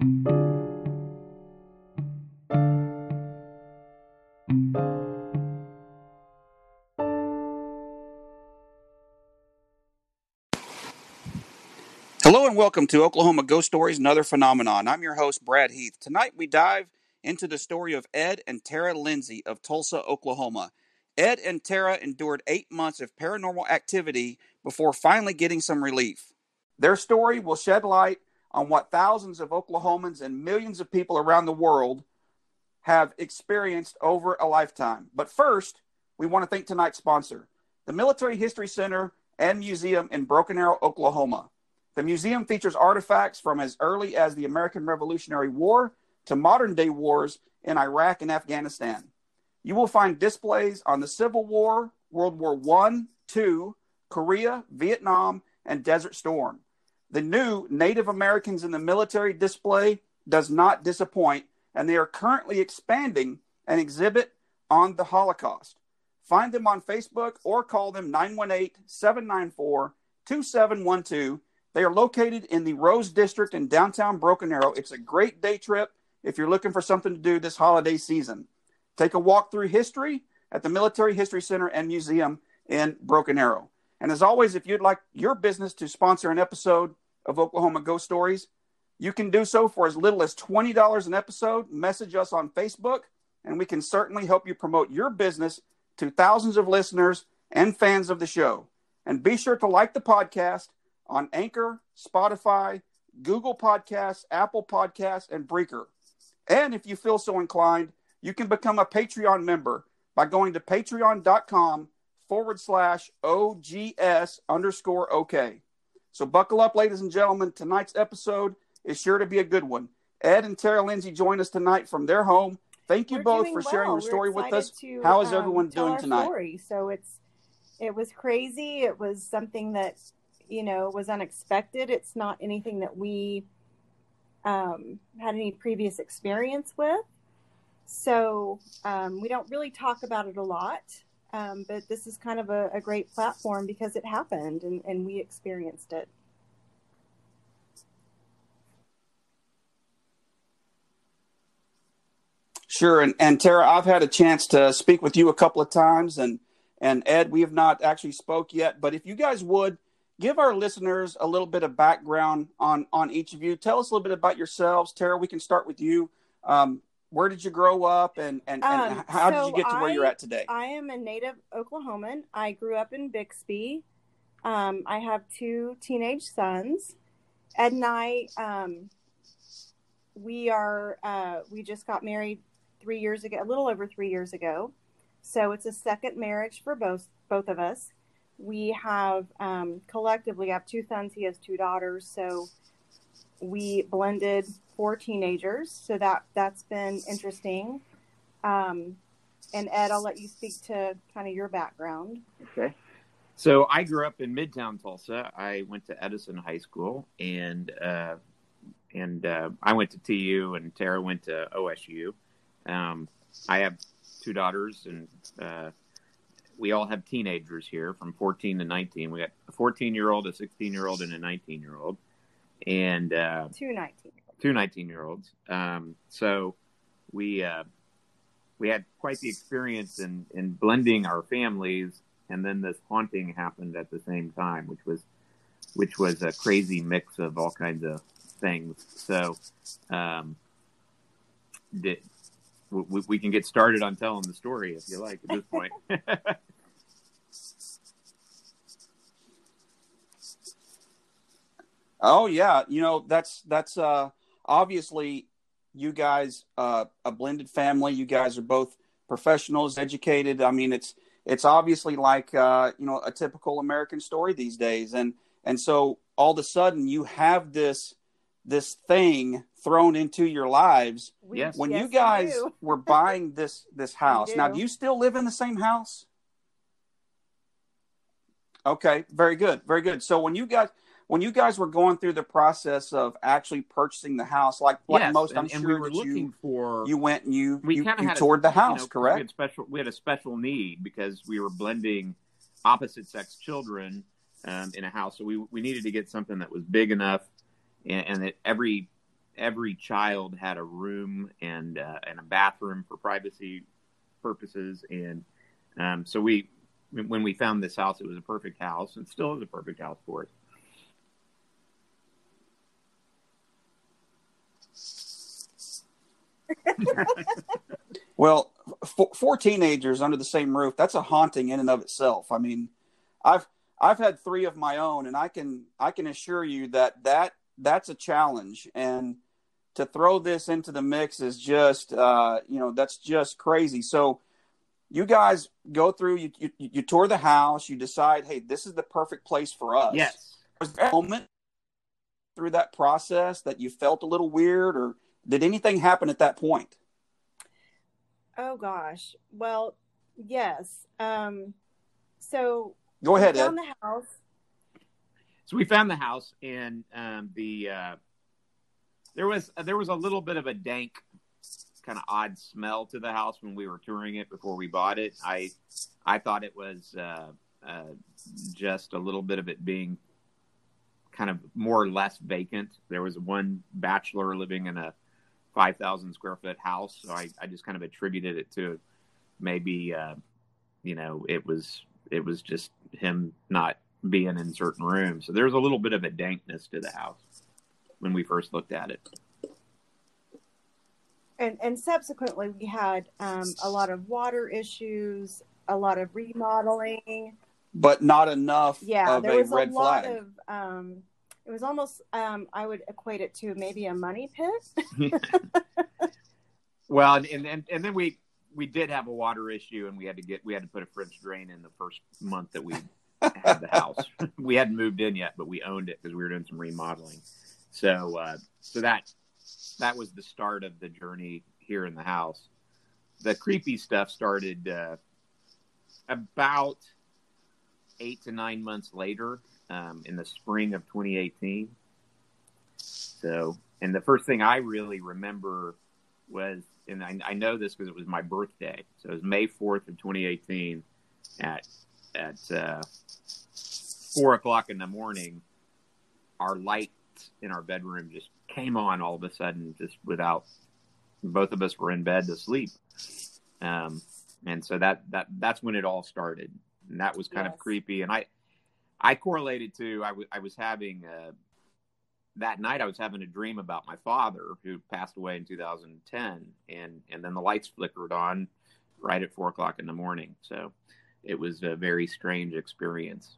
Hello and welcome to Oklahoma Ghost Stories and Other Phenomenon. I'm your host, Brad Heath. Tonight we dive into the story of Ed and Tara Lindsay of Tulsa, Oklahoma. Ed and Tara endured eight months of paranormal activity before finally getting some relief. Their story will shed light on what thousands of Oklahomans and millions of people around the world have experienced over a lifetime. But first, we want to thank tonight's sponsor, the Military History Center and Museum in Broken Arrow, Oklahoma. The museum features artifacts from as early as the American Revolutionary War to modern day wars in Iraq and Afghanistan. You will find displays on the Civil War, World War I, II, Korea, Vietnam, and Desert Storm. The new Native Americans in the military display does not disappoint, and they are currently expanding an exhibit on the Holocaust. Find them on Facebook or call them 918 794 2712 they are located in the Rose District in downtown Broken Arrow. It's a great day trip if you're looking for something to do this holiday season. Take a walk through history at the Military History Center and Museum in Broken Arrow. And as always, if you'd like your business to sponsor an episode of Oklahoma Ghost Stories, you can do so for as little as $20 an episode. Message us on Facebook, and we can certainly help you promote your business to thousands of listeners and fans of the show. And be sure to like the podcast on Anchor, Spotify, Google Podcasts, Apple Podcasts, and Breaker. And if you feel so inclined, you can become a Patreon member by going to patreon.com forward slash OGS underscore OK. So buckle up, ladies and gentlemen. Tonight's episode is sure to be a good one. Ed and Tara Lindsay join us tonight from their home. Thank you We're both for sharing well. your story with us. to, How is um, everyone doing tonight? Story. So it's it was crazy. It was something that you know was unexpected. It's not anything that we um, had any previous experience with. So um, we don't really talk about it a lot. Um, but this is kind of a, a great platform because it happened and, and we experienced it. Sure, and, and Tara, I've had a chance to speak with you a couple of times, and and Ed, we have not actually spoke yet. But if you guys would give our listeners a little bit of background on on each of you, tell us a little bit about yourselves. Tara, we can start with you. Um, where did you grow up, and and, and Um, how so did you get to where I- you're at today? I am a native Oklahoman. I grew up in Bixby. Um, I have two teenage sons. Ed and I, um, we are, uh, we just got married three years ago, a little over three years ago. So it's a second marriage for both both of us. We have um, collectively have two sons. He has two daughters. So we blended four teenagers. So that that's been interesting. Um, and Ed, I'll let you speak to kind of your background. Okay. So I grew up in Midtown Tulsa. I went to Edison High School, and uh, and uh, I went to TU, and Tara went to OSU. Um, I have two daughters, and uh, we all have teenagers here, from 14 to 19. We got a 14 year old, a 16 year old, and a 19 year old, and uh, Two nineteen. two 19 year olds. Um, so we uh, we had quite the experience in, in blending our families, and then this haunting happened at the same time, which was which was a crazy mix of all kinds of things. So um, did, we, we can get started on telling the story if you like at this point. Oh yeah, you know that's that's uh, obviously you guys uh, a blended family. You guys are both professionals, educated. I mean, it's it's obviously like uh, you know a typical American story these days, and and so all of a sudden you have this this thing thrown into your lives Yes. when you guys were buying this this house. Now, do you still live in the same house? Okay, very good, very good. So when you guys when you guys were going through the process of actually purchasing the house, like like yes, most, I'm and sure we were looking you for you went and you we you, you had toured the a, you house, know, We correct? had special. We had a special need because we were blending opposite sex children um, in a house, so we we needed to get something that was big enough and, and that every every child had a room and uh, and a bathroom for privacy purposes, and um, so we when we found this house, it was a perfect house, and still is a perfect house for us. well, for, four teenagers under the same roof, that's a haunting in and of itself. I mean, I've I've had three of my own, and I can I can assure you that that that's a challenge. And to throw this into the mix is just uh, you know that's just crazy. So you guys go through you, you you tour the house, you decide, hey, this is the perfect place for us. Yes. Was there a moment through that process that you felt a little weird, or did anything happen at that point? Oh gosh. Well, yes. Um, so go ahead, we Ed. found the house. So we found the house, and um, the uh, there was there was a little bit of a dank, kind of odd smell to the house when we were touring it before we bought it. I I thought it was uh, uh, just a little bit of it being kind of more or less vacant. There was one bachelor living in a 5,000 square foot house. So I, I just kind of attributed it to maybe, uh, you know, it was, it was just him not being in certain rooms. So there's a little bit of a dankness to the house when we first looked at it. And, and subsequently, we had um, a lot of water issues, a lot of remodeling, but not enough. Yeah, there a was a lot flag. of. Um, it was almost. Um, I would equate it to maybe a money pit. well, and, and and then we we did have a water issue, and we had to get we had to put a French drain in the first month that we had the house. we hadn't moved in yet, but we owned it because we were doing some remodeling. So uh, so that that was the start of the journey here in the house. The creepy stuff started uh, about eight to nine months later um, in the spring of 2018. So, and the first thing I really remember was, and I, I know this because it was my birthday. So it was May 4th of 2018 at, at uh, four o'clock in the morning. Our lights in our bedroom just came on all of a sudden, just without both of us were in bed to sleep. Um, and so that, that, that's when it all started and that was kind yes. of creepy. And I, I correlated to I, w- I was having uh, that night I was having a dream about my father who passed away in 2010, and and then the lights flickered on right at four o'clock in the morning. So it was a very strange experience.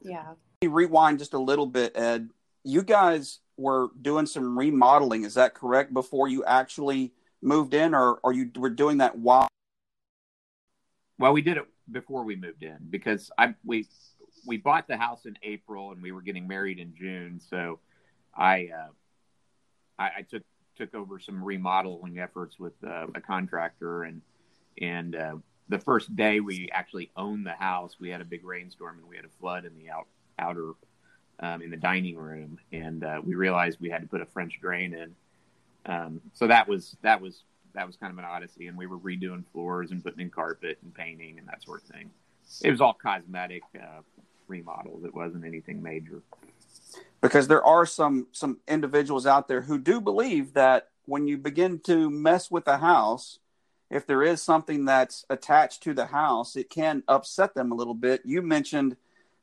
Yeah. Rewind just a little bit, Ed. You guys were doing some remodeling, is that correct? Before you actually moved in, or or you were doing that while well, we did it before we moved in because I we we bought the house in April and we were getting married in June. So I uh, I, I, took took over some remodeling efforts with uh, a contractor and and uh, the first day we actually owned the house, we had a big rainstorm and we had a flood in the out, outer um, in the dining room, and uh, we realized we had to put a French drain in. Um, so that was that was that was kind of an odyssey. And we were redoing floors and putting in carpet and painting and that sort of thing. It was all cosmetic uh, remodels. It wasn't anything major. Because there are some some individuals out there who do believe that when you begin to mess with the house, if there is something that's attached to the house, it can upset them a little bit. You mentioned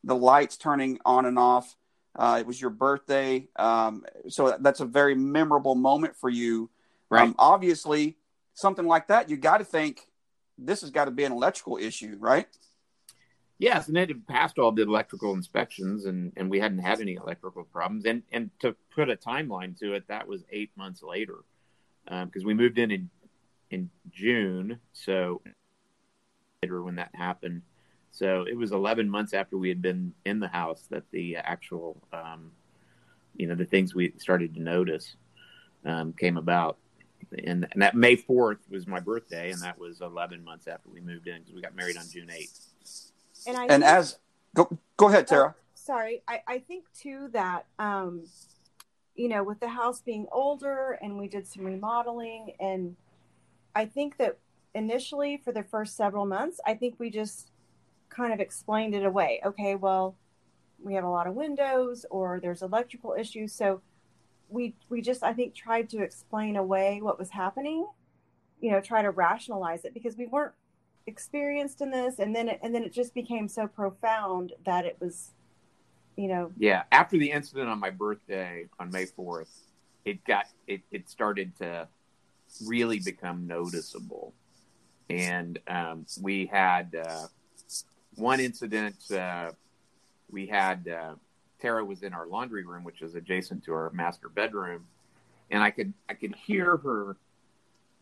the lights turning on and off. Uh, it was your birthday, um, so that's a very memorable moment for you. Right. Um, obviously, something like that, you got to think this has got to be an electrical issue, right? Yes, and it had passed all the electrical inspections, and, and we hadn't had any electrical problems. And and to put a timeline to it, that was eight months later, because um, we moved in in in June, so later when that happened. So it was 11 months after we had been in the house that the actual, um, you know, the things we started to notice um, came about and, and that May 4th was my birthday, and that was 11 months after we moved in because we got married on June 8th. And I and think, as go go ahead, Tara. Oh, sorry, I, I think too that um, you know, with the house being older, and we did some remodeling, and I think that initially for the first several months, I think we just kind of explained it away. Okay, well, we have a lot of windows, or there's electrical issues, so we we just I think tried to explain away what was happening, you know, try to rationalize it because we weren't experienced in this, and then it, and then it just became so profound that it was, you know. Yeah, after the incident on my birthday on May fourth, it got it it started to really become noticeable, and um, we had uh, one incident. Uh, we had uh, Tara was in our laundry room, which is adjacent to our master bedroom, and I could I could hear her.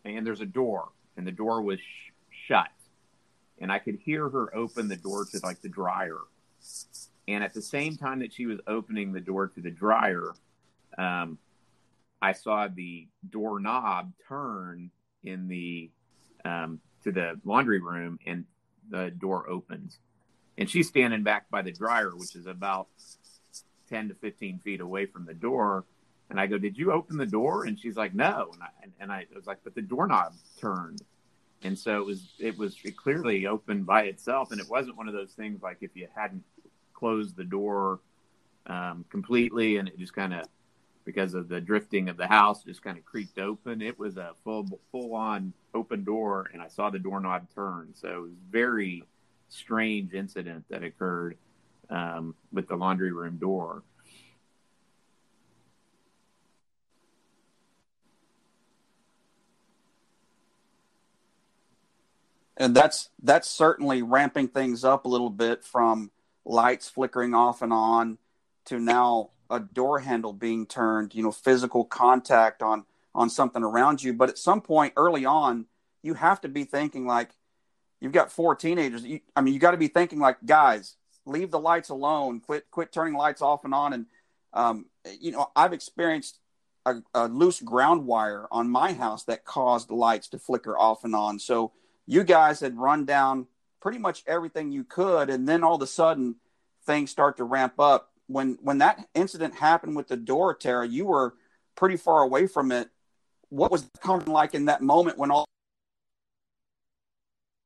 And there's a door, and the door was sh- shut, and I could hear her open the door to like the dryer. And at the same time that she was opening the door to the dryer, um, I saw the doorknob turn in the um, to the laundry room, and the door opens. And she's standing back by the dryer, which is about 10 to 15 feet away from the door. And I go, Did you open the door? And she's like, No. And I, and I was like, But the doorknob turned. And so it was, it was clearly opened by itself. And it wasn't one of those things like if you hadn't closed the door um, completely and it just kind of, because of the drifting of the house, just kind of creaked open. It was a full, full on open door. And I saw the doorknob turn. So it was very strange incident that occurred um, with the laundry room door. And that's that's certainly ramping things up a little bit from lights flickering off and on to now a door handle being turned, you know, physical contact on on something around you. But at some point early on, you have to be thinking like you've got four teenagers. You, I mean, you got to be thinking like, guys, leave the lights alone. Quit quit turning lights off and on. And um, you know, I've experienced a, a, loose ground wire on my house that caused lights to flicker off and on. So you guys had run down pretty much everything you could, and then all of a sudden things start to ramp up. When when that incident happened with the door, Tara, you were pretty far away from it. What was the like in that moment when all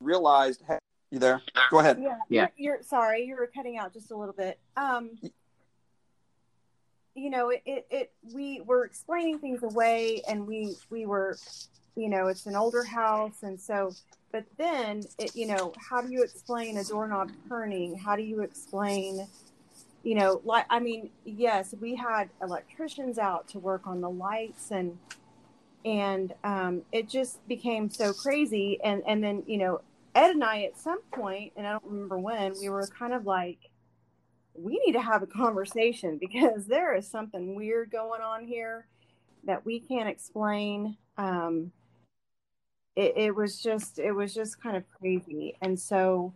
realized, hey, you there? Go ahead. Yeah. Yeah. You're, you're sorry. You were cutting out just a little bit. Um, you know, it, it, it, we were explaining things away and we, we were, you know, it's an older house. And so, but then it, you know, how do you explain a doorknob turning? How do you explain, you know, like, I mean, yes, we had electricians out to work on the lights and, and um, it just became so crazy. And, and then, you know, Ed and I, at some point, and I don't remember when, we were kind of like, we need to have a conversation because there is something weird going on here that we can't explain. Um, it, it was just, it was just kind of crazy. And so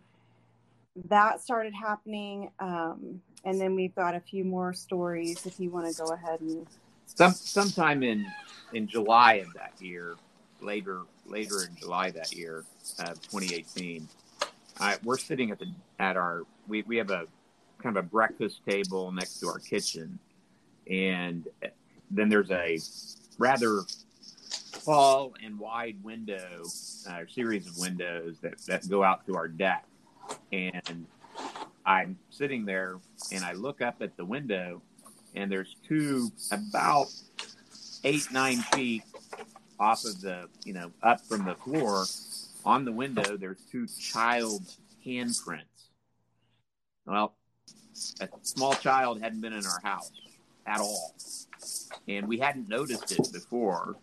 that started happening. Um, and then we've got a few more stories if you want to go ahead and. Some, sometime in, in July of that year, later later in July that year, uh, 2018. I, we're sitting at the at our we, we have a kind of a breakfast table next to our kitchen, and then there's a rather tall and wide window, uh, series of windows that, that go out to our deck. And I'm sitting there and I look up at the window, and there's two about eight, nine feet off of the, you know, up from the floor on the window, there's two child handprints. Well, a small child hadn't been in our house at all. And we hadn't noticed it before.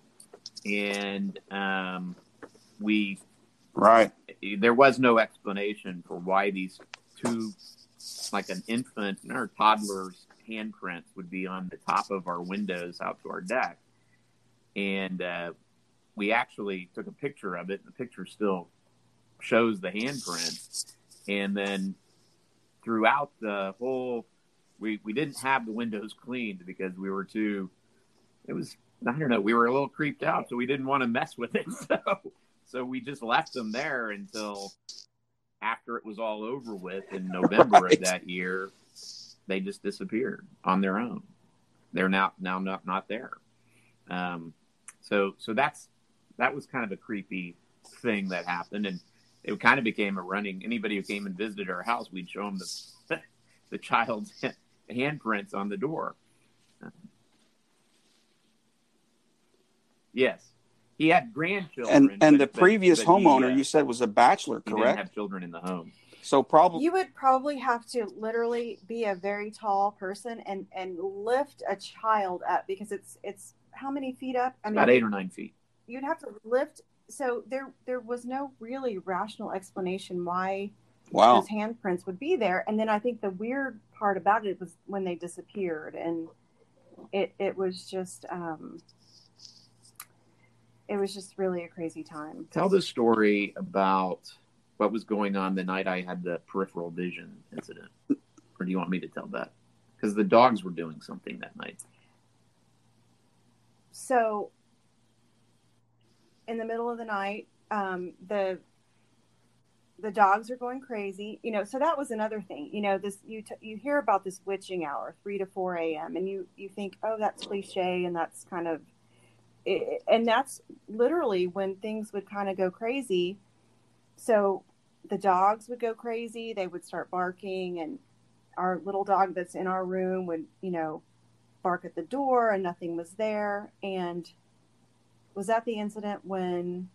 And um, we, right, there was no explanation for why these two, like an infant or toddler's handprints would be on the top of our windows out to our deck. And uh, we actually took a picture of it. The picture still shows the handprint. And then throughout the whole, we, we didn't have the windows cleaned because we were too, it was, I don't know, we were a little creeped out. So we didn't want to mess with it. So, so we just left them there until after it was all over with in November right. of that year. They just disappeared on their own. They're now, now not, not there. Um, so, so that's, that was kind of a creepy thing that happened, and it kind of became a running. Anybody who came and visited our house, we'd show them the the child's handprints on the door. Yes, he had grandchildren. And and but- the previous but he, homeowner uh, you said was a bachelor, he didn't correct? have children in the home. So probably You would probably have to literally be a very tall person and and lift a child up because it's it's how many feet up? I mean, About eight or nine feet. You'd have to lift. So there there was no really rational explanation why wow. those handprints would be there. And then I think the weird part about it was when they disappeared, and it it was just um, it was just really a crazy time. Tell the story about what was going on the night I had the peripheral vision incident. Or do you want me to tell that? Because the dogs were doing something that night. So in the middle of the night, um, the the dogs are going crazy. You know, so that was another thing. You know, this you t- you hear about this witching hour, three to four a.m., and you you think, oh, that's cliche, and that's kind of, it, and that's literally when things would kind of go crazy. So the dogs would go crazy. They would start barking, and our little dog that's in our room would, you know, bark at the door, and nothing was there. And was that the incident when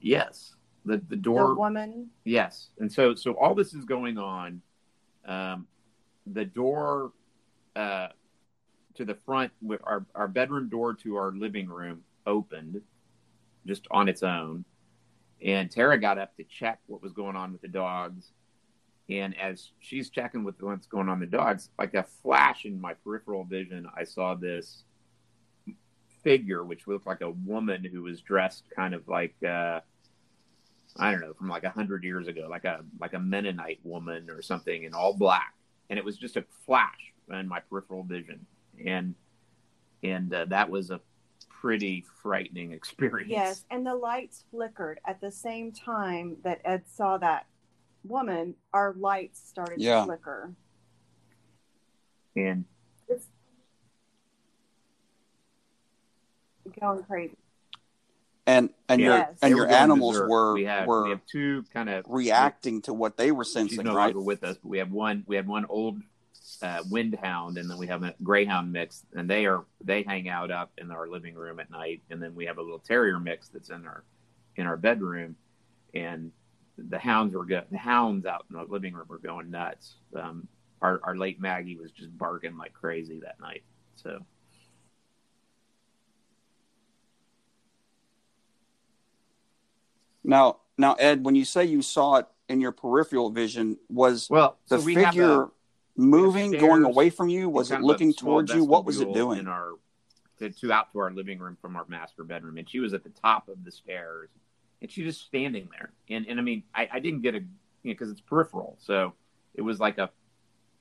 Yes. The the the door woman? Yes, and so so all this is going on. Um, the door uh, to the front, with our our bedroom door to our living room opened, just on its own, and Tara got up to check what was going on with the dogs. And as she's checking with what's going on the dogs, like a flash in my peripheral vision, I saw this figure, which looked like a woman who was dressed kind of like. Uh, I don't know, from like a hundred years ago, like a like a Mennonite woman or something in all black, and it was just a flash in my peripheral vision, and and uh, that was a pretty frightening experience. Yes, and the lights flickered at the same time that Ed saw that woman. Our lights started Yeah. to flicker. and It's going crazy. And and your Yes. and your animals berserk. were we have were we have two kind of reacting to what they were She's sensing, no right? longer with us, but we have one. We have one old uh, windhound, and then we have a greyhound mix, and they are they hang out up in our living room at night, and then we have a little terrier mix that's in our in our bedroom, and the hounds were go- the hounds out in the living room were going nuts. Um, our our late Maggie was just barking like crazy that night. So Now now Ed, when you say you saw it in your peripheral vision, was well, the so we figure a- moving, stairs going away from you? Was it looking towards you? What was it doing? In our to, to out to our living room from our master bedroom, and she was at the top of the stairs, and she was just standing there. And and I mean, I, I didn't get a you know because it's peripheral, so it was like a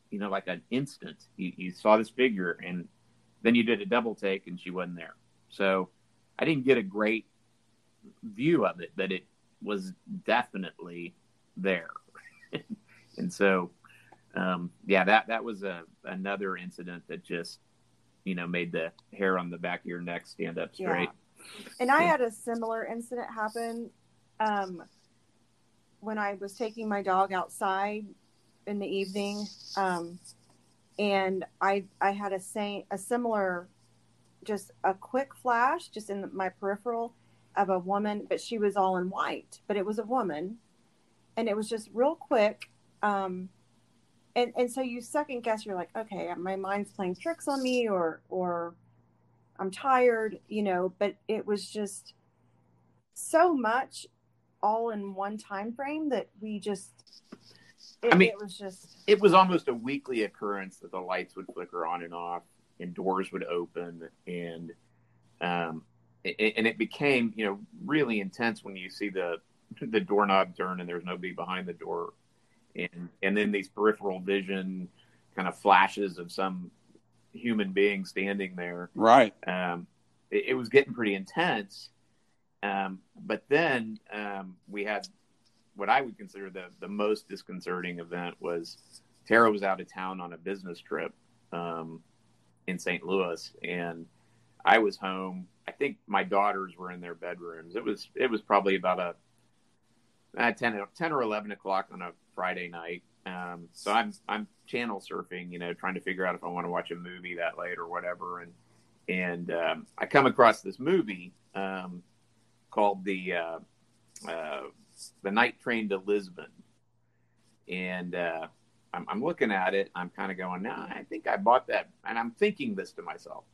you know like an instant. You, you saw this figure, and then you did a double take, and she wasn't there. So I didn't get a great view of it, but it was definitely there. and so um, yeah, that that was a another incident that just you know made the hair on the back of your neck stand up straight. And I had a similar incident happen um, when I was taking my dog outside in the evening, um, and I I had a same a similar, just a quick flash just in my peripheral of a woman, but she was all in white, but it was a woman, and it was just real quick. Um, and and so you second guess, you're like, okay, my mind's playing tricks on me, or or I'm tired, you know, but it was just so much all in one time frame that we just it, I mean- it was just It was almost a weekly occurrence that the lights would flicker on and off, and doors would open, and um, it, and it became you know really intense when you see the the doorknob turn and there's nobody behind the door, and and then these peripheral vision kind of flashes of some human being standing there Right. um, it, it was getting pretty intense. Um, but then um, we had what I would consider the the most disconcerting event was Tara was out of town on a business trip um, in St. Louis, and I was home. I think my daughters were in their bedrooms. It was it was probably about a uh, 10, 10 or eleven o'clock on a Friday night. Um, so I'm I'm channel surfing, you know, trying to figure out if I want to watch a movie that late or whatever, and and um, I come across this movie um, called the uh, uh, the Night Train to Lisbon, and uh, I'm, I'm, looking at it. I'm kind of going, "Nah, I think I bought that," and I'm thinking this to myself,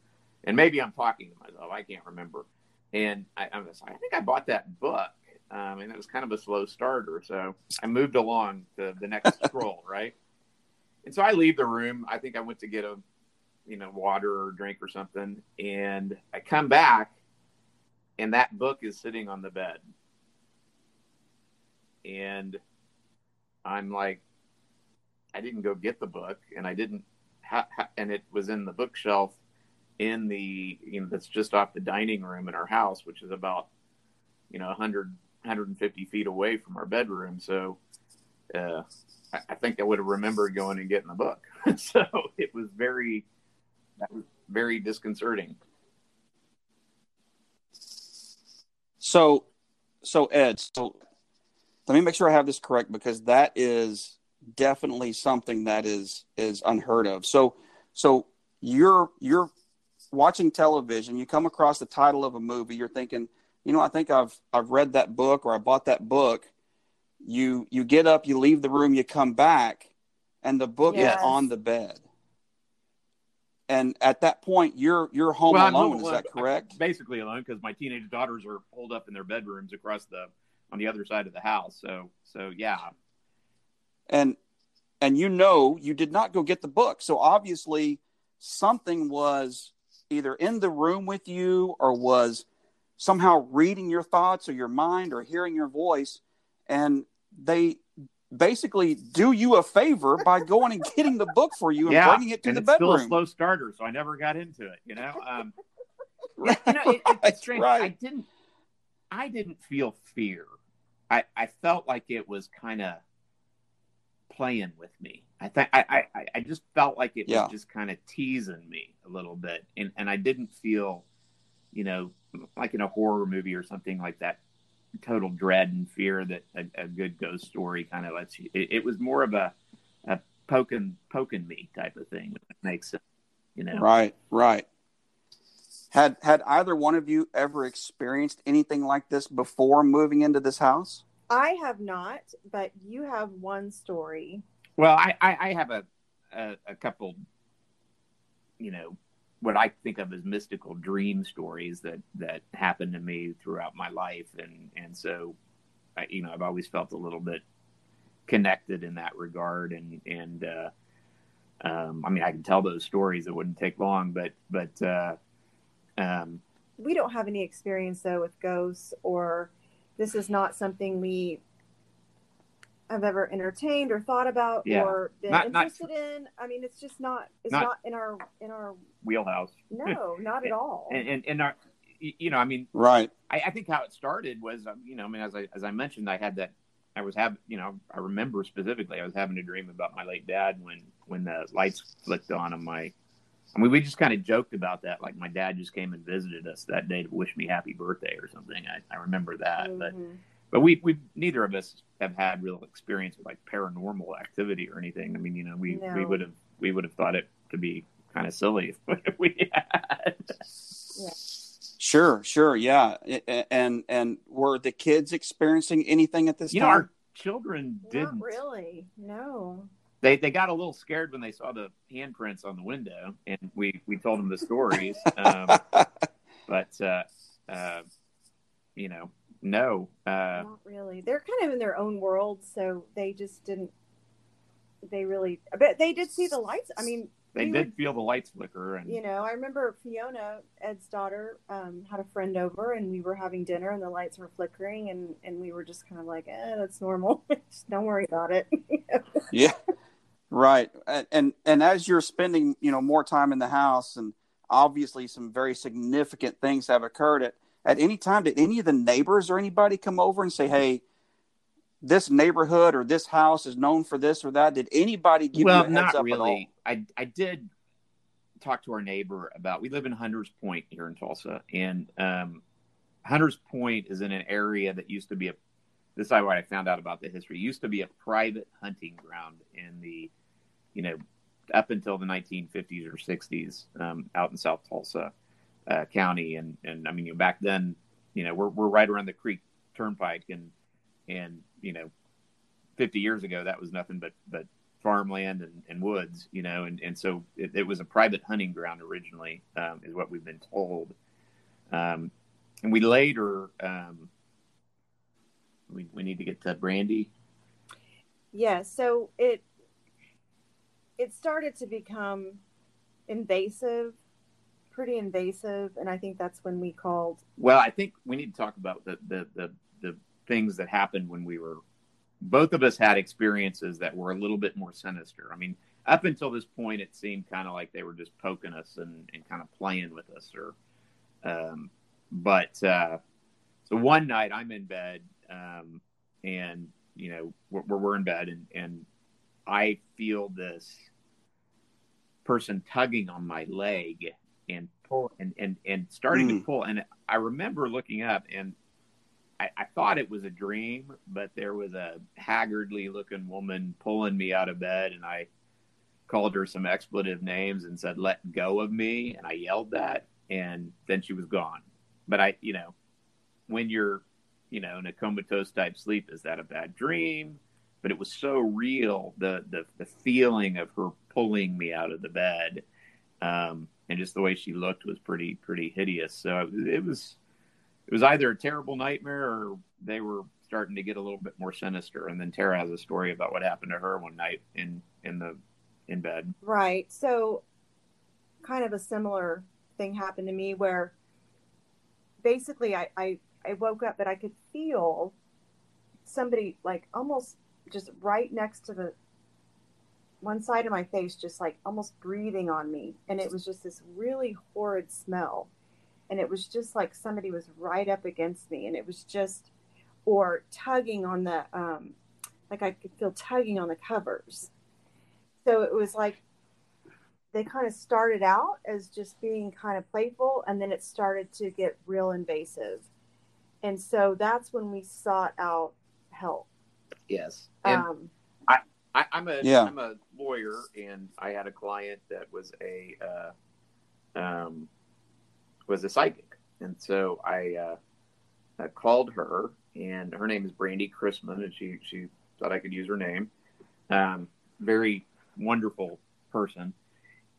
and maybe I'm talking to myself. I can't remember. And I, I was, I think I bought that book, um, and it was kind of a slow starter. So I moved along to the next scroll, right? And so I leave the room. I think I went to get a, you know, water or drink or something, and I come back, and that book is sitting on the bed, and I'm like, I didn't go get the book, and I didn't, ha- ha- and it was in the bookshelf in the you know that's just off the dining room in our house, which is about you know 100 150 feet away from our bedroom. So uh, I, I think I would have remembered going and getting the book. so it was very was very disconcerting. So, so Ed, so let me make sure I have this correct because that is definitely something that is is unheard of. So, so you're you're watching television, you come across the title of a movie, you're thinking, you know, I think I've I've read that book or I bought that book. You you get up, you leave the room, you come back, and the book yes. is on the bed. And at that point, you're you're home well, alone. Home, is that correct? I'm basically alone because my teenage daughters are holed up in their bedrooms across the on the other side of the house. So so yeah. And and you know you did not go get the book. So obviously something was either in the room with you or was somehow reading your thoughts or your mind or hearing your voice and they basically do you a favor by going and getting the book for you and yeah, bringing it to the bedroom. Still a slow starter, so I never got into it. You know, um, right, you know, it, it's strange. Right. I didn't, I didn't feel fear. I, I felt like it was kind of playing with me. I think I, I, I just felt like it yeah. was just kind of teasing me a little bit, and and I didn't feel, you know, like in a horror movie or something like that, total dread and fear that a, a good ghost story kind of lets you. It, it, was more of a, a poking poking me type of thing. That makes sense, you know. Right, right. Had had either one of you ever experienced anything like this before moving into this house? I have not, but you have one story. Well, I, I, I have a, a, a couple, you know, what I think of as mystical dream stories that that happened to me throughout my life, and and so, I, you know, I've always felt a little bit connected in that regard, and and uh, um, I mean, I can tell those stories; it wouldn't take long, but but uh, um, we don't have any experience though with ghosts or this is not something we have ever entertained or thought about yeah. or been not, interested not, in. I mean, it's just not it's not, not, in our in our wheelhouse. No, not at all. And, and and our you know, I mean, right. I, I think how it started was, um, you know, I mean, as I as I mentioned, I had that. I was having, you know, I remember specifically, I was having a dream about my late dad when when the lights flicked on on my I mean, we just kind of joked about that. Like my dad just came and visited us that day to wish me happy birthday or something. I, I remember that, mm-hmm. but but we we neither of us have had real experience with like paranormal activity or anything. I mean, you know, we no. we would have we would have thought it to be kind of silly if we had. Yeah. Sure, sure, yeah, and and were the kids experiencing anything at this you time? Know, our children didn't Not really. No they they got a little scared when they saw the handprints on the window, and we we told them the stories. Um, but uh, uh, you know, no, uh, not really. They're kind of in their own world, so they just didn't. They really, but they did see the lights. I mean, they did would, feel the lights flicker, and you know, I remember Fiona, Ed's daughter, um, had a friend over, and we were having dinner, and the lights were flickering, and and we were just kind of like, eh, that's normal. just don't worry about it. yeah. Right. And and as you're spending, you know, more time in the house and obviously some very significant things have occurred at at any time did any of the neighbors or anybody come over and say, "Hey, this neighborhood or this house is known for this or that?" Did anybody give well, you a heads not really. I I did talk to our neighbor about we live in Hunters Point here in Tulsa and um, Hunters Point is in an area that used to be a this is what I found out about the history. It used to be a private hunting ground in the you know, up until the 1950s or 60s um, out in South Tulsa. Uh, County, and and I mean, you know, back then, you know, we're we're right around the Creek Turnpike, and and you know, 50 years ago, that was nothing but but farmland and, and woods, you know, and and so it, it was a private hunting ground originally, um, is what we've been told. Um, and we later um, we we need to get to Brandy. Yeah, so it it started to become invasive, pretty invasive, and I think that's when we called. Well, I think we need to talk about the the the, the things that happened when we were. Both of us had experiences that were a little bit more sinister. I mean, up until this point, it seemed kind of like they were just poking us and, and kind of playing with us, or. Um, but uh, so one night I'm in bed, um, and you know we're, we're in bed, and and I feel this person tugging on my leg and pull and and and starting mm. to pull, and I remember looking up and. I, I thought it was a dream, but there was a haggardly looking woman pulling me out of bed, and I called her some expletive names and said, "Let go of me," and I yelled that, and then she was gone. But I, you know, when you're, you know, in a comatose type sleep, is that a bad dream? But it was so real, the the the feeling of her pulling me out of the bed, um, and just the way she looked was pretty pretty hideous. So it, was it was either a terrible nightmare or they were starting to get a little bit more sinister. And then Tara has a story about what happened to her one night in in the in bed. Right. So, kind of a similar thing happened to me where basically I, I, I woke up, but I could feel somebody like almost just right next to the one side of my face, just like almost breathing on me. And it was just this really horrid smell. And it was just like somebody was right up against me. And it was just, or tugging on the, um, like I could feel tugging on the covers. So it was like they kind of started out as just being kind of playful and then it started to get real invasive and so that's when we sought out help yes and um, I, I am a yeah. i'm a lawyer and i had a client that was a uh, um, was a psychic. And so i uh, called her and her name is Brandy Chrisman and she she thought i could use her name. Um, very wonderful person.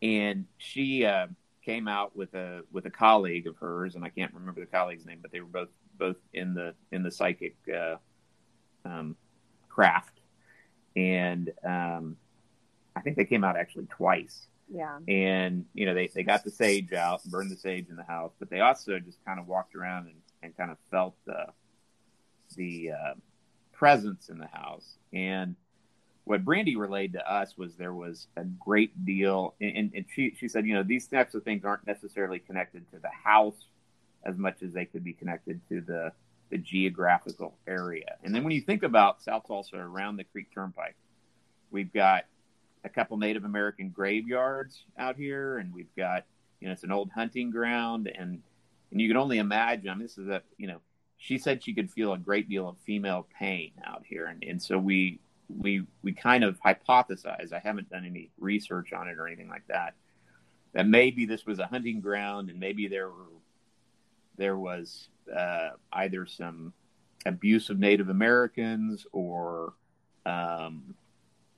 And she uh, came out with a with a colleague of hers, and I can't remember the colleague's name, but they were both both in the in the psychic uh, um, craft, and um, I think they came out actually twice. Yeah. And you know they they got the sage out, burned the sage in the house, but they also just kind of walked around and, and kind of felt the the uh, presence in the house and what Brandy relayed to us was there was a great deal, and, and, she, she said, you know, these types of things aren't necessarily connected to the house as much as they could be connected to the, the geographical area. And then when you think about South Tulsa around the Creek Turnpike, we've got a couple Native American graveyards out here, and we've got, you know, it's an old hunting ground, and and you can only imagine. I mean, this is a, you know, she said she could feel a great deal of female pain out here, and and so we we we kind of hypothesize. I haven't done any research on it or anything like that. That maybe this was a hunting ground, and maybe there were there was uh, either some abuse of Native Americans or um,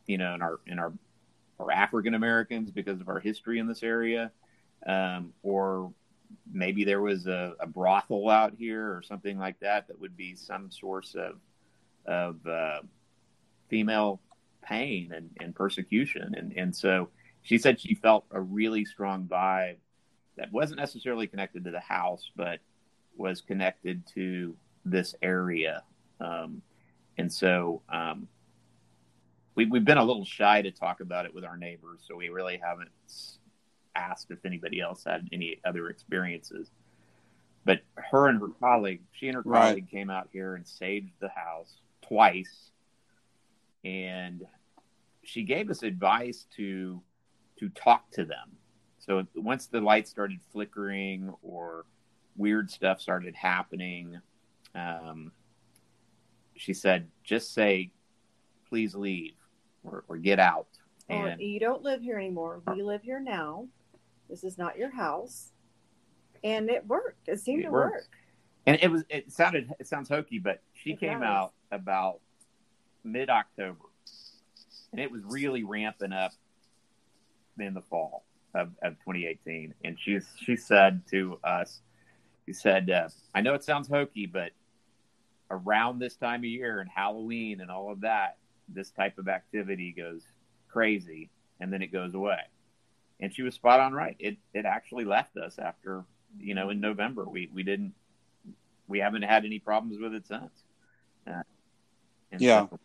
you know in our in our or African Americans because of our history in this area, um, or maybe there was a, a, brothel out here or something like that that would be some source of of uh, female pain and, and persecution. And, and so she said she felt a really strong vibe that wasn't necessarily connected to the house, but was connected to this area. Um, and so um, we, we've been a little shy to talk about it with our neighbors, so we really haven't asked if anybody else had any other experiences. But her and her colleague, she and her right. colleague came out here and saved the house twice and she gave us advice to to talk to them. So once the lights started flickering or weird stuff started happening, um, she said, just say, please leave or, or get out. And, or you don't live here anymore. We live here now. This is not your house. and it worked. It seemed It to worked. work. and it was it sounded it sounds hokey, but she It came does. out about mid October, and it was really ramping up in the fall of, of 2018. And she she said to us, she said, uh, "I know it sounds hokey, but around this time of year and Halloween and all of that, this type of activity goes crazy, and then it goes away." And she was spot on right. It it actually left us after you know in November. We we didn't we haven't had any problems with it since. Uh, and Yeah. so-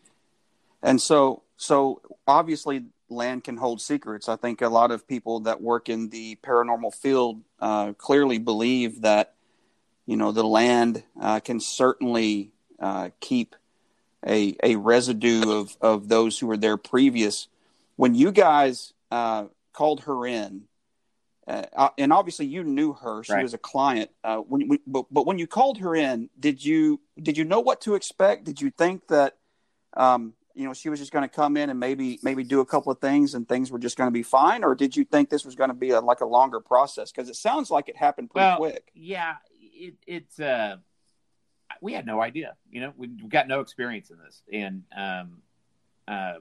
And so, so obviously, land can hold secrets. I think a lot of people that work in the paranormal field uh, clearly believe that, you know, the land uh, can certainly uh, keep a a residue of of those who were there previous. When you guys uh, called her in, uh, and obviously you knew her; she Right. was a client. Uh, when, we, but, but when you called her in, did you did you know what to expect? Did you think that? um, you know, she was just going to come in and maybe maybe do a couple of things and things were just going to be fine, or did you think this was going to be a, like a longer process? Because it sounds like it happened pretty Well, quick. yeah, it, it's uh, we had no idea. You know, we've got no experience in this, and um, uh,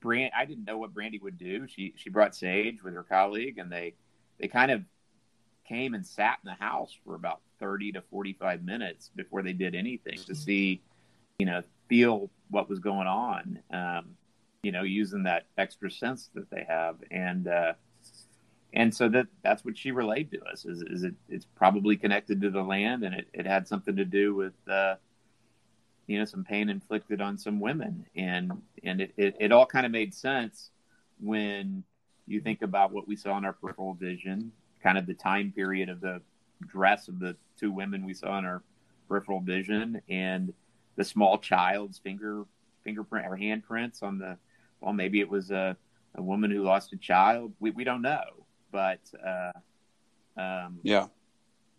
Brand, I didn't know what Brandy would do. She she brought Sage with her colleague, and they they kind of came and sat in the house for about thirty to forty five minutes before they did anything to see, you know, feel what was going on. Um, you know, using that extra sense that they have, and uh, and so that that's what she relayed to us is, is it it's probably connected to the land and it, it had something to do with uh, you know some pain inflicted on some women. And and it, it, it all kind of made sense when you think about what we saw in our peripheral vision kind of the time period of the dress of the two women we saw in our peripheral vision and the small child's finger fingerprint or handprints on the well maybe it was a, a woman who lost a child. We, we don't know but uh, um, Yeah,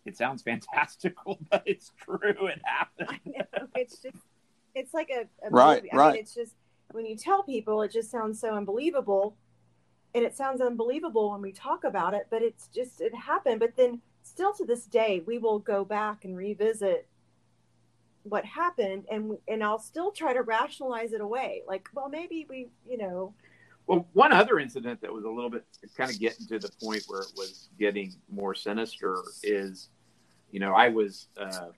it sounds fantastical, but it's true. It happened. It's just, it's like a, a Right, movie. I right. mean, it's just when you tell people, it just sounds so unbelievable, and it sounds unbelievable when we talk about it. But it's just it happened. But then, still to this day, we will go back and revisit what happened, and and I'll still try to rationalize it away. Like, well, maybe we, you know, Well, one other incident that was a little bit kind of getting to the point where it was getting more sinister is, you know, I was, uh,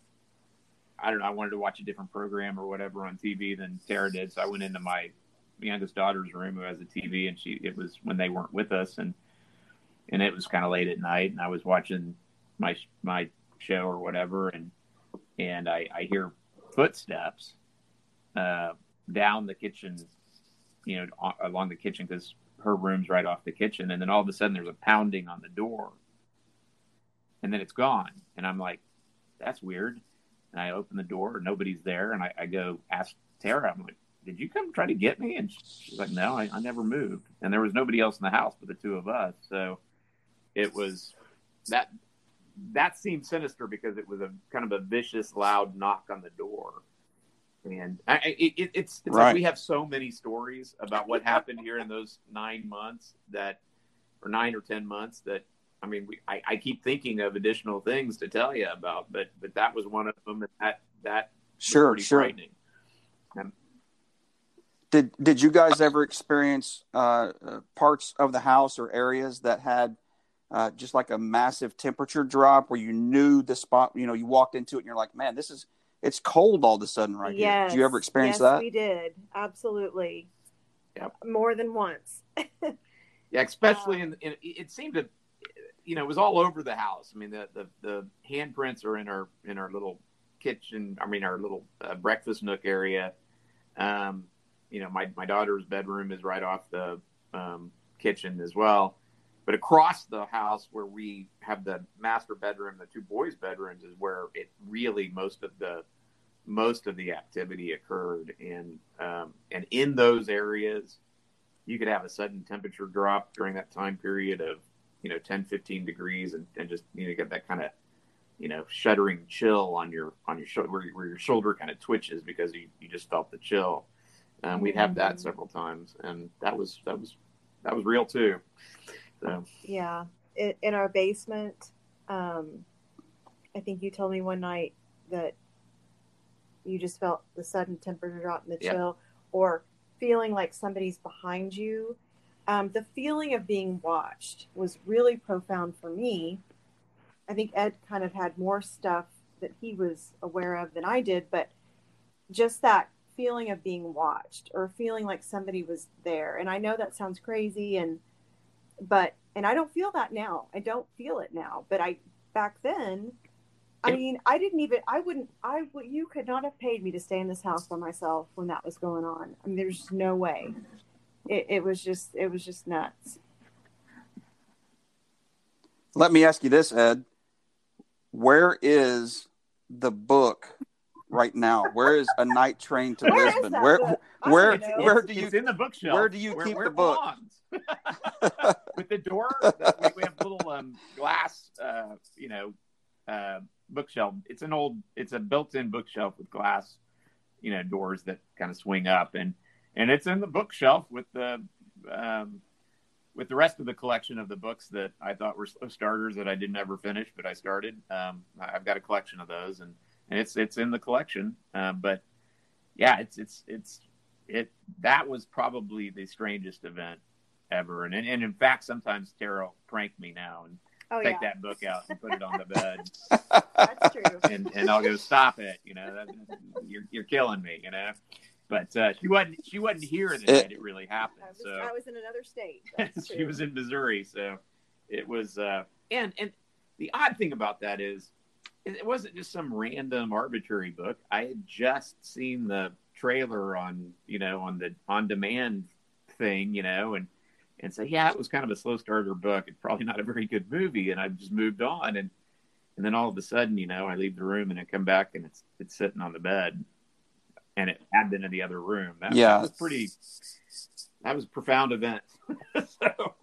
I don't know, I wanted to watch a different program or whatever on TV than Tara did, so I went into my youngest daughter's room who has a TV, and she it was when they weren't with us, and and it was kind of late at night, and I was watching my my show or whatever, and and I, I hear footsteps uh, down the kitchen you know, along the kitchen because her room's right off the kitchen. And then all of a sudden there's a pounding on the door and then it's gone. And I'm like, that's weird. And I open the door, nobody's there. And I, I go ask Tara, I'm like, did you come try to get me? And she's like, no, I, I never moved. And there was nobody else in the house but the two of us. So it was that, that seemed sinister because it was a kind of a vicious, loud knock on the door. And I, it, it, it's, it's Right. like we have so many stories about what happened here in those nine months that, or nine or ten months that, I mean, we, I, I keep thinking of additional things to tell you about, but but that was one of them. And that that was sure, pretty sure. frightening. Did did you guys ever experience uh, uh, parts of the house or areas that had uh, just like a massive temperature drop where you knew the spot? You know, you walked into it and you're like, man, this is it's cold all of a sudden right here. yes, Did you ever experience yes, that? We did absolutely. Yep. More than once. Yeah, especially Um, in, in it seemed to, you know, it was all over the house. I mean, the the, the handprints are in our in our little kitchen. I mean, our little uh, breakfast nook area. Um, you know, my my daughter's bedroom is right off the um, kitchen as well. But across the house where we have the master bedroom, the two boys' bedrooms, is where it really most of the most of the activity occurred. And um, and in those areas, you could have a sudden temperature drop during that time period of you know 10 15 degrees and, and just you know get that kind of you know shuddering chill on your on your shoulder where, where your shoulder kind of twitches because you, you just felt the chill um, we'd have that Mhm. several times and that was that was that was real too so Yeah, in, in our basement, Um, I think you told me one night that you just felt the sudden temperature drop and the Yeah. chill, or feeling like somebody's behind you. Um, the feeling of being watched was really profound for me. I think Ed kind of had more stuff that he was aware of than I did, but just that feeling of being watched or feeling like somebody was there. And I know that sounds crazy and but and I don't feel that now. I don't feel it now, but I back then I mean, I didn't even I wouldn't I would you could not have paid me to stay in this house by myself when that was going on. I mean there's no way. It, it was just it was just nuts. Let me ask you this, Ed. Where is the book right now? Where is A Night Train to Where is Lisbon? that Where book? I where don't where do you It's in the bookshelf. where do you where, keep where the book? belongs. With the door, we, we have little um, glass, uh, you know, uh, bookshelf. It's an old, it's a built-in bookshelf with glass, you know, doors that kind of swing up, and and it's in the bookshelf with the um, with the rest of the collection of the books that I thought were starters that I didn't ever finish, but I started. Um, I've got a collection of those, and and it's it's in the collection. Um, but yeah, it's it's it's it. That was probably the strangest event ever, and and, and in fact, sometimes Tara will prank me now and Oh take yeah. that book out and put it on the bed, That's true. and and I'll go stop it. You know, that, you're you're killing me. You know. But uh, she wasn't. She wasn't here the It- night it really happened. I was, so I was in another state. She was in Missouri, so it was. Uh, and and the odd thing about that is, it wasn't just some random arbitrary book. I had just seen the trailer on you know on the on demand thing, you know, and and so yeah, it was kind of a slow starter book. It's probably not a very good movie, and I just moved on and. And then all of a sudden, you know, I leave the room and I come back and it's it's sitting on the bed, and it had been in the other room. That, Yeah. that was pretty. That was a profound event. so,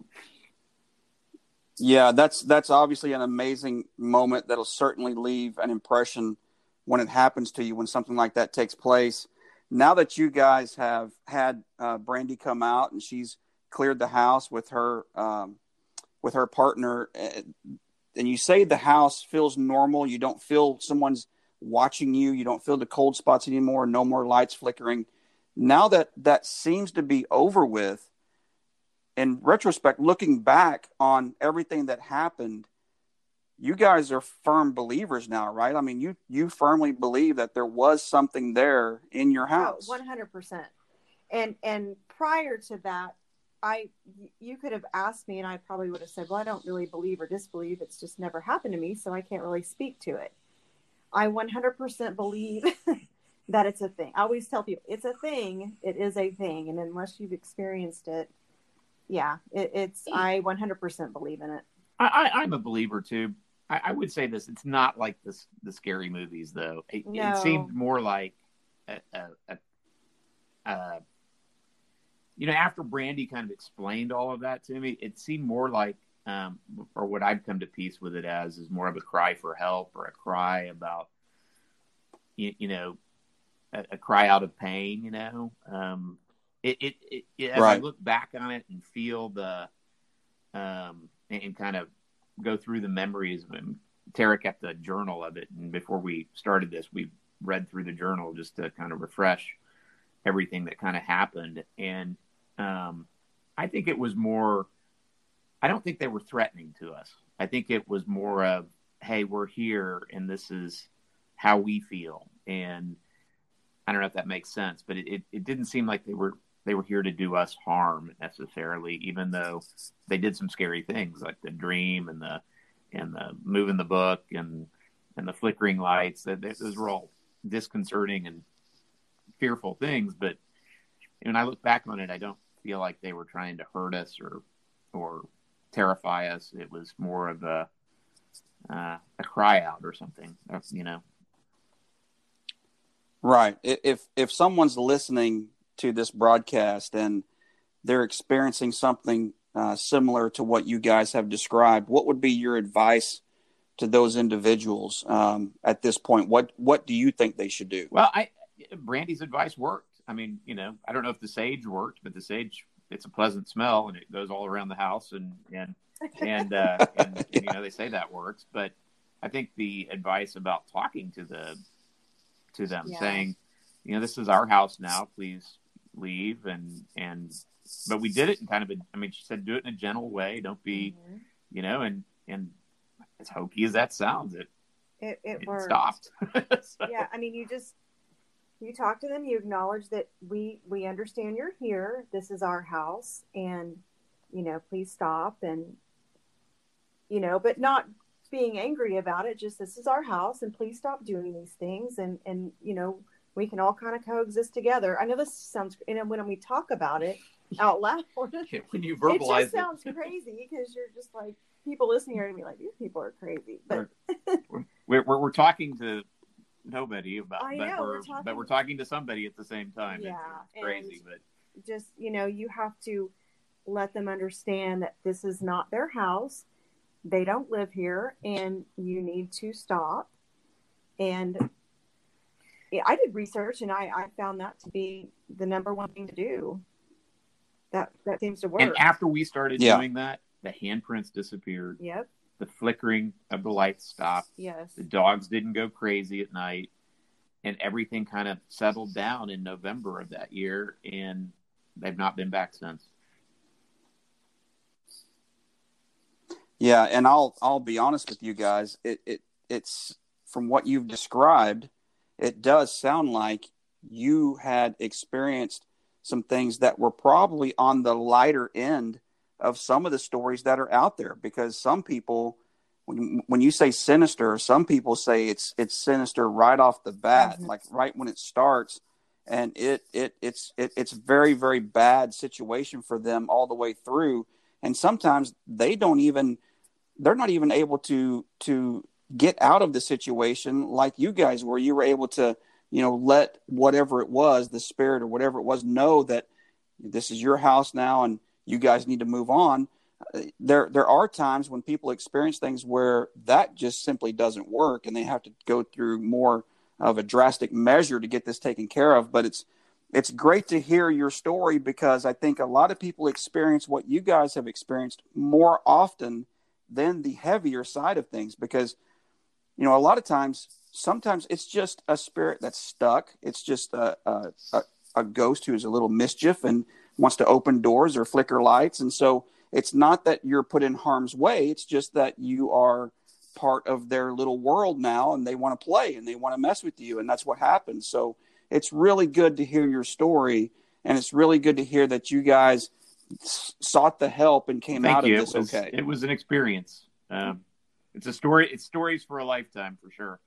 Yeah, that's that's obviously an amazing moment that'll certainly leave an impression when it happens to you when something like that takes place. Now that you guys have had uh, Brandy come out and she's cleared the house with her um, with her partner, uh, and you say the house feels normal, you don't feel someone's watching you, you don't feel the cold spots anymore, no more lights flickering. Now that that seems to be over with, in retrospect, looking back on everything that happened, you guys are firm believers now, right? I mean, you you firmly believe that there was something there in your house. Oh, one hundred percent. And and prior to that, I you could have asked me, and I probably would have said, "Well, I don't really believe or disbelieve. It's just never happened to me, so I can't really speak to it." I one hundred percent believe that it's a thing. I always tell people it's a thing. It is a thing, and unless you've experienced it, yeah, it, it's. I one hundred percent believe in it. I, I, I'm a believer too. I, I would say this: it's not like this the scary movies, though. It, No. it seemed more like a, a, a, a, you know, after Brandy kind of explained all of that to me, it seemed more like, um, or what I've come to peace with it as, is more of a cry for help or a cry about, you, you know, a, a cry out of pain. You know, um, it, it, it, it as I look back on it and feel the, um, and, and kind of go through the memories of him. Tara kept a journal of it, and before we started this, we read through the journal just to kind of refresh everything that kind of happened. And um, I think it was more. I don't think they were threatening to us. I think it was more of, "Hey, we're here, and this is how we feel." And I don't know if that makes sense, but it, it, it didn't seem like they were they were here to do us harm necessarily, even though they did some scary things like the dream and the and the moving the book and and the flickering lights. That those were all disconcerting and fearful things. But when I look back on it, I don't feel like they were trying to hurt us or or terrify us. It was more of a uh, a cry out or something. uh, You know, Right. If if someone's listening to this broadcast and they're experiencing something uh, similar to what you guys have described, what would be your advice to those individuals um, at this point? What what do you think they should do? Well, I Brandy's advice worked. I mean, you know, I don't know if the sage worked, but the sage it's a pleasant smell and it goes all around the house and and and, uh, and, and you know they say that works, but I think the advice about talking to the to them, Yeah. saying, you know, this is our house now. Please leave, and and but we did it in kind of a. I mean, she said, do it in a gentle way. Don't be, Mhm. you know, and and as hokey as that sounds, it It, it, it stopped. So- Yeah, I mean, you just you talk to them. You acknowledge that we we understand you're here. This is our house, and you know, please stop. And you know, but not being angry about it. Just this is our house, and please stop doing these things. And and you know, we can all kind of coexist together. I know this sounds, and when we talk about it out loud, it when you verbalize it just sounds crazy because you're just like people listening are gonna be like, these people are crazy. But we're, we're, we're talking to nobody about, I but know, we're, we're talking- but we're talking to somebody at the same time. Yeah, it's, crazy, but just you know you have to let them understand that this is not their house. They don't live here and you need to stop. And yeah, i did research and I, I found that to be the number one thing to do. That that seems to work. and after we started Yeah. doing that, the handprints disappeared, yep the flickering of the lights stopped, yes the dogs didn't go crazy at night, and everything kind of settled down in November of that year, and they've not been back since. Yeah, and I'll I'll be honest with you guys. It it it's from what you've described, it does sound like you had experienced some things that were probably on the lighter end of some of the stories that are out there because some people when when you say sinister, some people say it's it's sinister right off the bat, Mhm. like right when it starts. And it it it's it, it's very very bad situation for them all the way through. And sometimes they don't even they're not even able to to get out of the situation like you guys were. You were able to you know let whatever it was the spirit or whatever it was know that this is your house now. And you guys need to move on. Uh, there there are times when people experience things where that just simply doesn't work and they have to go through more of a drastic measure to get this taken care of. But it's it's great to hear your story because I think a lot of people experience what you guys have experienced more often than the heavier side of things because you know a lot of times sometimes it's just a spirit that's stuck. It's just a, a, a, a ghost who's a little mischief and wants to open doors or flicker lights and so it's not that you're put in harm's way it's just that you are part of their little world now and they want to play and they want to mess with you and that's what happens so it's really good to hear your story and it's really good to hear that you guys sought the help and came Thank out you. of It this was, okay it was an experience. Um, it's a story. It's stories for a lifetime for sure.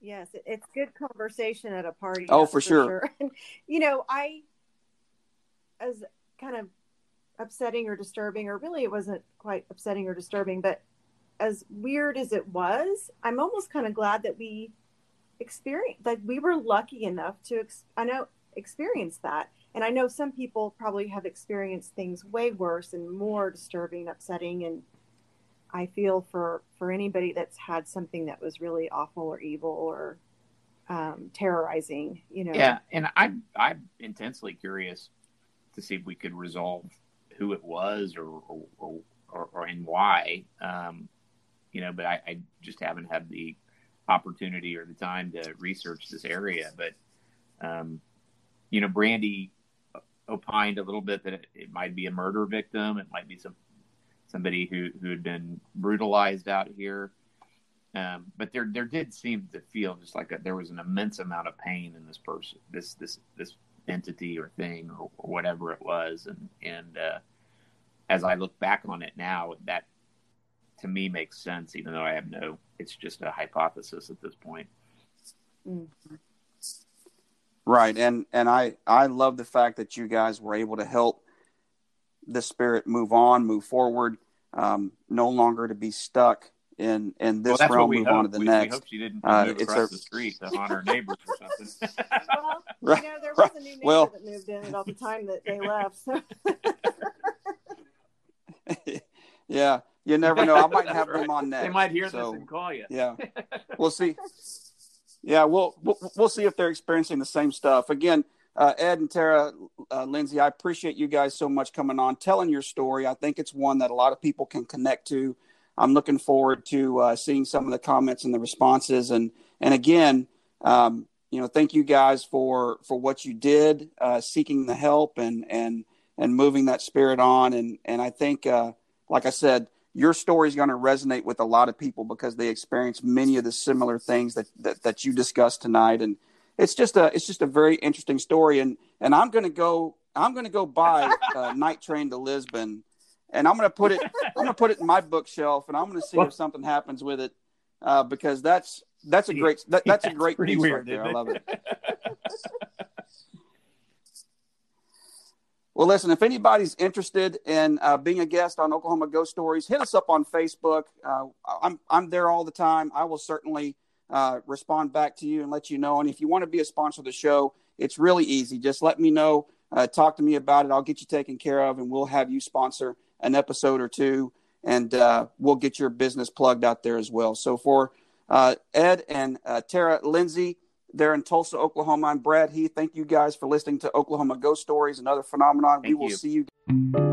Yes, it's good conversation at a party. Oh, that's for sure. And, you know, I, as kind of upsetting or disturbing, or really it wasn't quite upsetting or disturbing, but as weird as it was, I'm almost kind of glad that we experienced, like we were lucky enough to, ex- I know, experience that. And I know some people probably have experienced things way worse and more disturbing, upsetting, and I feel for for anybody that's had something that was really awful or evil or um, terrorizing. You know. Yeah, and I'm I'm intensely curious to see if we could resolve who it was or or or, or, and why. Um, you know, but I, I just haven't had the opportunity or the time to research this area. But um, you know, Brandy opined a little bit that it, it might be a murder victim. It might be some somebody who who had been brutalized out here. Um, but there there did seem to feel just like a, there was an immense amount of pain in this person, this this this entity or thing or, or whatever it was, and and uh, as I look back on it now, that to me makes sense, even though I have no. It's just a hypothesis at this point. Mhm. Right, and and I I love the fact that you guys were able to help the spirit move on, move forward, um, no longer to be stuck in in this well, realm, we move hope. on to the we, next. we hope she didn't Uh, move it's across a- the street to haunt our neighbors or something. Well, Right, you know, there was a new neighbor Well- that moved in about the time that they left. So yeah, you never know. I might have right. them on next. they might hear so, this and call you. Yeah, we'll see. Yeah, we'll, we'll we'll see if they're experiencing the same stuff. Again, uh, Ed and Tara, uh, Lindsay, I appreciate you guys so much coming on, telling your story. I think it's one that a lot of people can connect to. I'm looking forward to uh, seeing some of the comments and the responses. And and again, um, you know, thank you guys for for what you did, uh, seeking the help and and and moving that spirit on. And and I think, uh, like I said, your story is going to resonate with a lot of people because they experience many of the similar things that that, that you discussed tonight. And it's just a it's just a very interesting story. And and I'm going to go I'm going to go buy a night train to Lisbon, and I'm going to put it I'm going to put it in my bookshelf, and I'm going to see if something happens with it uh, because that's that's a great that, that's yeah, a great piece weird, right there. I love it. well, listen, if anybody's interested in uh, being a guest on Oklahoma Ghost Stories, hit us up on Facebook. Uh, I'm I'm there all the time. I will certainly uh, respond back to you and let you know. And if you want to be a sponsor of the show, it's really easy. Just let me know. Uh, talk to me about it. I'll get you taken care of, and we'll have you sponsor an episode or two, and uh, we'll get your business plugged out there as well. So for uh, Ed and uh, Tara Lindsay. They're in Tulsa, Oklahoma. I'm Brad Heath. Thank you guys for listening to Oklahoma Ghost Stories, another phenomenon. Thank we will you. see you.